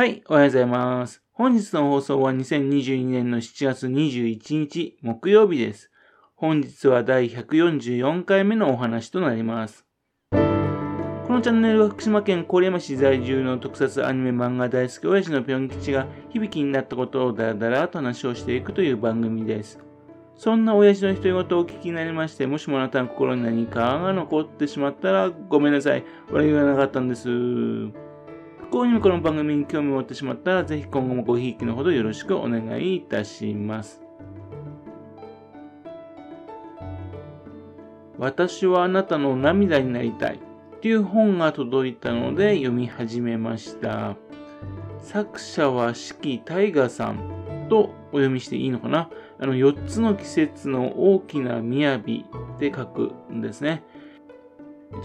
はい、おはようございます。本日の放送は2022年の7月21日木曜日です。本日は第144回目のお話となります。このチャンネルは福島県郡山市在住の特撮アニメ漫画大好き親父のぴょん吉が響きになったことをだらだらと話をしていくという番組です。そんな親父の独り言をお聞きになりまして、もしもあなたの心に何かが残ってしまったらごめんなさい。俺言わなかったんです。幸にもこの番組に興味を持ってしまったら、ぜひ今後もごひいきのほどよろしくお願いいたします。私はあなたの涙になりたいという本が届いたので読み始めました。作者は四季大河さんとお読みしていいのかな？あの、4つの季節の大きな雅で書くんですね。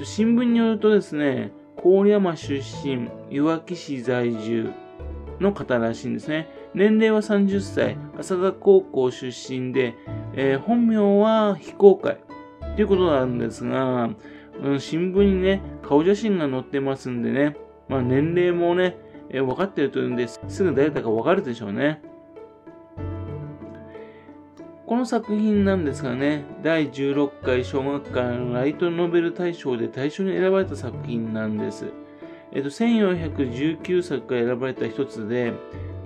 新聞によるとですね、郡山出身、いわき市在住の方らしいんですね。年齢は30歳、浅田高校出身で、えー、本名は非公開ということなんですが、うん、新聞にね、顔写真が載ってますんでね、まあ、年齢もね、えー、分かってるというんですすぐ誰だか分かるでしょうね。の作品なんですがね、第16回小学館ライトノベル大賞で大賞に選ばれた作品なんです。えっと、1419作が選ばれた一つで、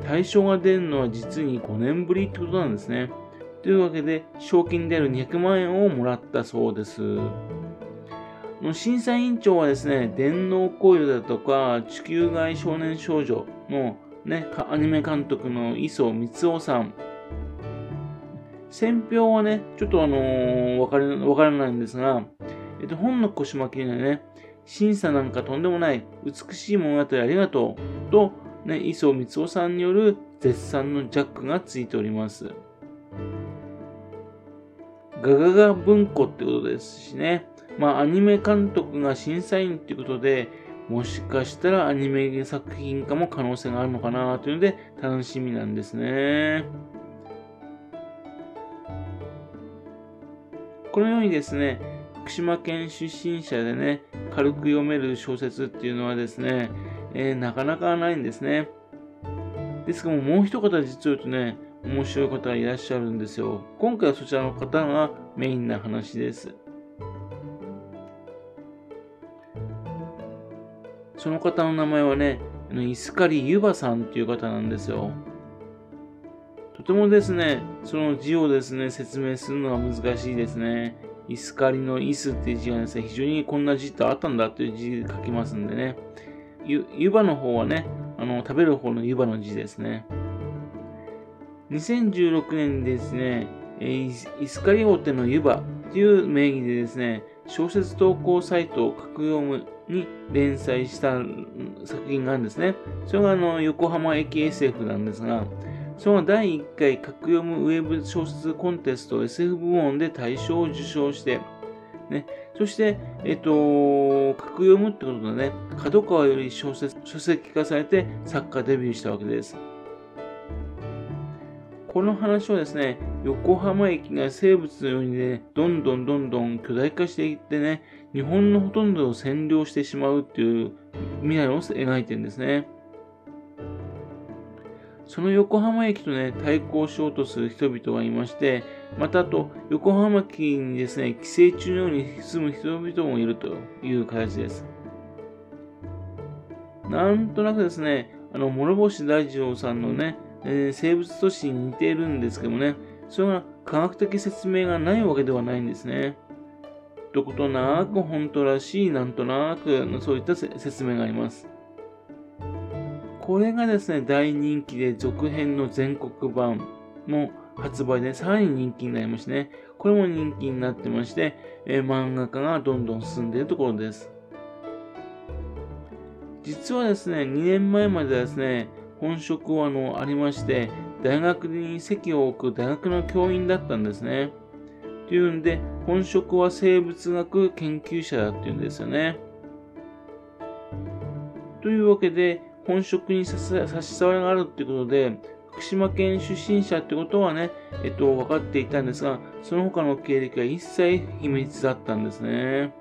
大賞が出るのは実に5年ぶりってことなんですね。というわけで、賞金である200万円をもらったそうです。審査委員長はですね、電脳コイルだとか、地球外少年少女のね、アニメ監督の磯光夫さん、選票はね、ちょっとあのー、わかわからないんですが、えっと、本の腰巻きにはね、審査なんかとんでもない、美しい物語ありがとう、と、ね、磯光夫さんによる絶賛のジャックがついております。ガガガ文庫ってことですしね。まあ、アニメ監督が審査員っていうことで、もしかしたらアニメ作品化も可能性があるのかなというので楽しみなんですね。このようにですね、福島県出身者でね、軽く読める小説っていうのはですね、えー、なかなかないんですね。ですがもう一方実を言うとね、面白い方がいらっしゃるんですよ。今回はそちらの方がメインな話です。その方の名前はね、イスカリユバさんっていう方なんですよ。とてもですね、その字をですね、説明するのが難しいですね。イスカリのイスっていう字がですね、非常にこんな字ってあったんだという字で書きますんでね。ゆ、湯葉の方はね、あの、食べる方の湯葉の字ですね。2016年にですね、イスカリオテの湯葉っていう名義でですね、小説投稿サイト格読むに連載した作品があるんですね。それがあの横浜駅 SF なんですが、その第1回格読むウェブ小説コンテスト SF 部門で大賞を受賞して、ね、そして、えっと、格読むってことでね、角川より小説、書籍化されて作家デビューしたわけです。この話はですね、横浜駅が生物のようにね、どんどんどんどん巨大化していってね、日本のほとんどを占領してしまうっていう未来を描いてるんですね。その横浜駅とね、対抗しようとする人々がいまして、またあと、横浜駅にですね、寄生虫のように住む人々もいるという形です。なんとなくですね、あの、諸星大二郎さんのね、えー、生物都市に似ているんですけどもね、それが科学的説明がないわけではないんですね。どことなく本当らしい、なんとなく、そういった説明があります。これがですね、大人気で続編の全国版も発売でさらに人気になりましてね、これも人気になってまして、えー、漫画家がどんどん進んでいるところです。実はですね、2年前まではですね、本職はあのありまして、大学に席を置く大学の教員だったんですね。というんで、本職は生物学研究者だっていうんですよね。というわけで、本職に差し障りがあるっていうことで、福島県出身者ってことはね、えっと、分かっていたんですが、その他の経歴は一切秘密だったんですね。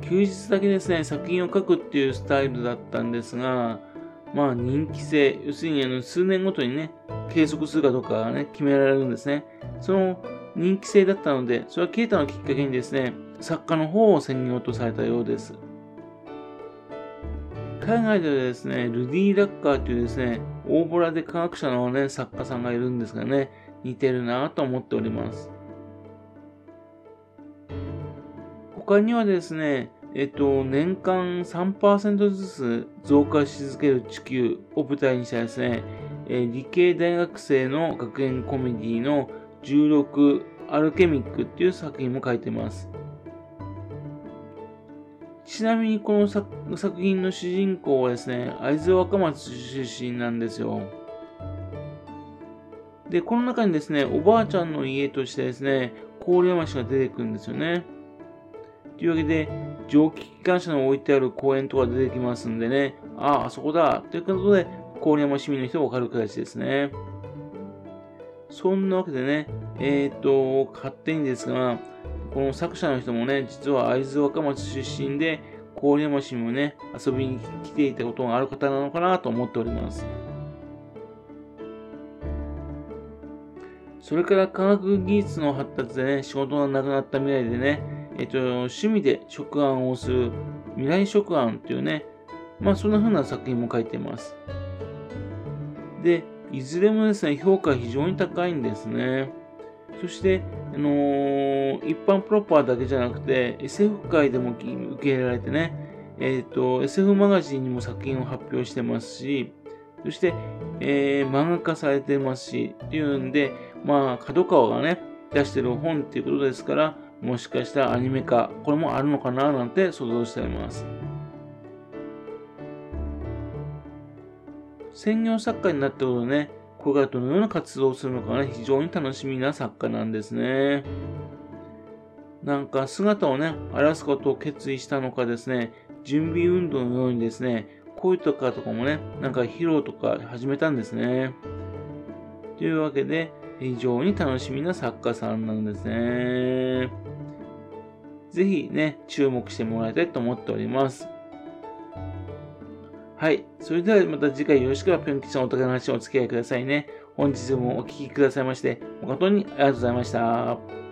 休日だけですね、作品を書くっていうスタイルだったんですが、まあ人気性、要するにあの数年ごとにね、計測するかどうかね、決められるんですね。その人気性だったので、それは消えたのきっかけにですね、作家の方を専業とされたようです。海外ではですね、ルディ・ラッカーというですね、大ボラで科学者のね、作家さんがいるんですがね、似てるなと思っております。他にはですね、えっと、年間3%ずつ増加し続ける地球を舞台にしたですね、え理系大学生の学園コメディの16アルケミックっていう作品も書いてます。ちなみにこの作品の主人公はですね、会津若松出身なんですよ。で、この中にですね、おばあちゃんの家としてですね、郡山市が出てくるんですよね。というわけで、蒸気機関車の置いてある公園とか出てきますんでね、ああ、あそこだということで、郡山市民の人がわかる形ですね。そんなわけでね、えっ、ー、と、勝手にですが、この作者の人もね、実は会津若松出身で、郡山市もね、遊びに来ていたことがある方なのかなと思っております。それから科学技術の発達でね、仕事がなくなった未来でね、えっと、趣味で食案をする未来食案っていうね、まあそんな風な作品も書いてます。で、いずれもですね、評価非常に高いんですね。そして、あのー、一般プロパーだけじゃなくて、SF 界でも受け入れられてね、えっ、ー、と、SF マガジンにも作品を発表してますし、そして、えー、漫画化されてますし、っていうんで、まあ、角川がね、出してる本っていうことですから、もしかしたらアニメ化、これもあるのかななんて想像しております。専業作家になったことね、これからどのような活動をするのかね、非常に楽しみな作家なんですね。なんか姿をね、荒らすことを決意したのかですね、準備運動のようにですね、恋とかとかもね、なんか披露とか始めたんですね。というわけで、非常に楽しみな作家さんなんですね。ぜひね、注目してもらいたいと思っております。はい。それではまた次回よろしくはぴょん吉さんお互いの話をお付き合いくださいね。本日もお聴きくださいまして、誠にありがとうございました。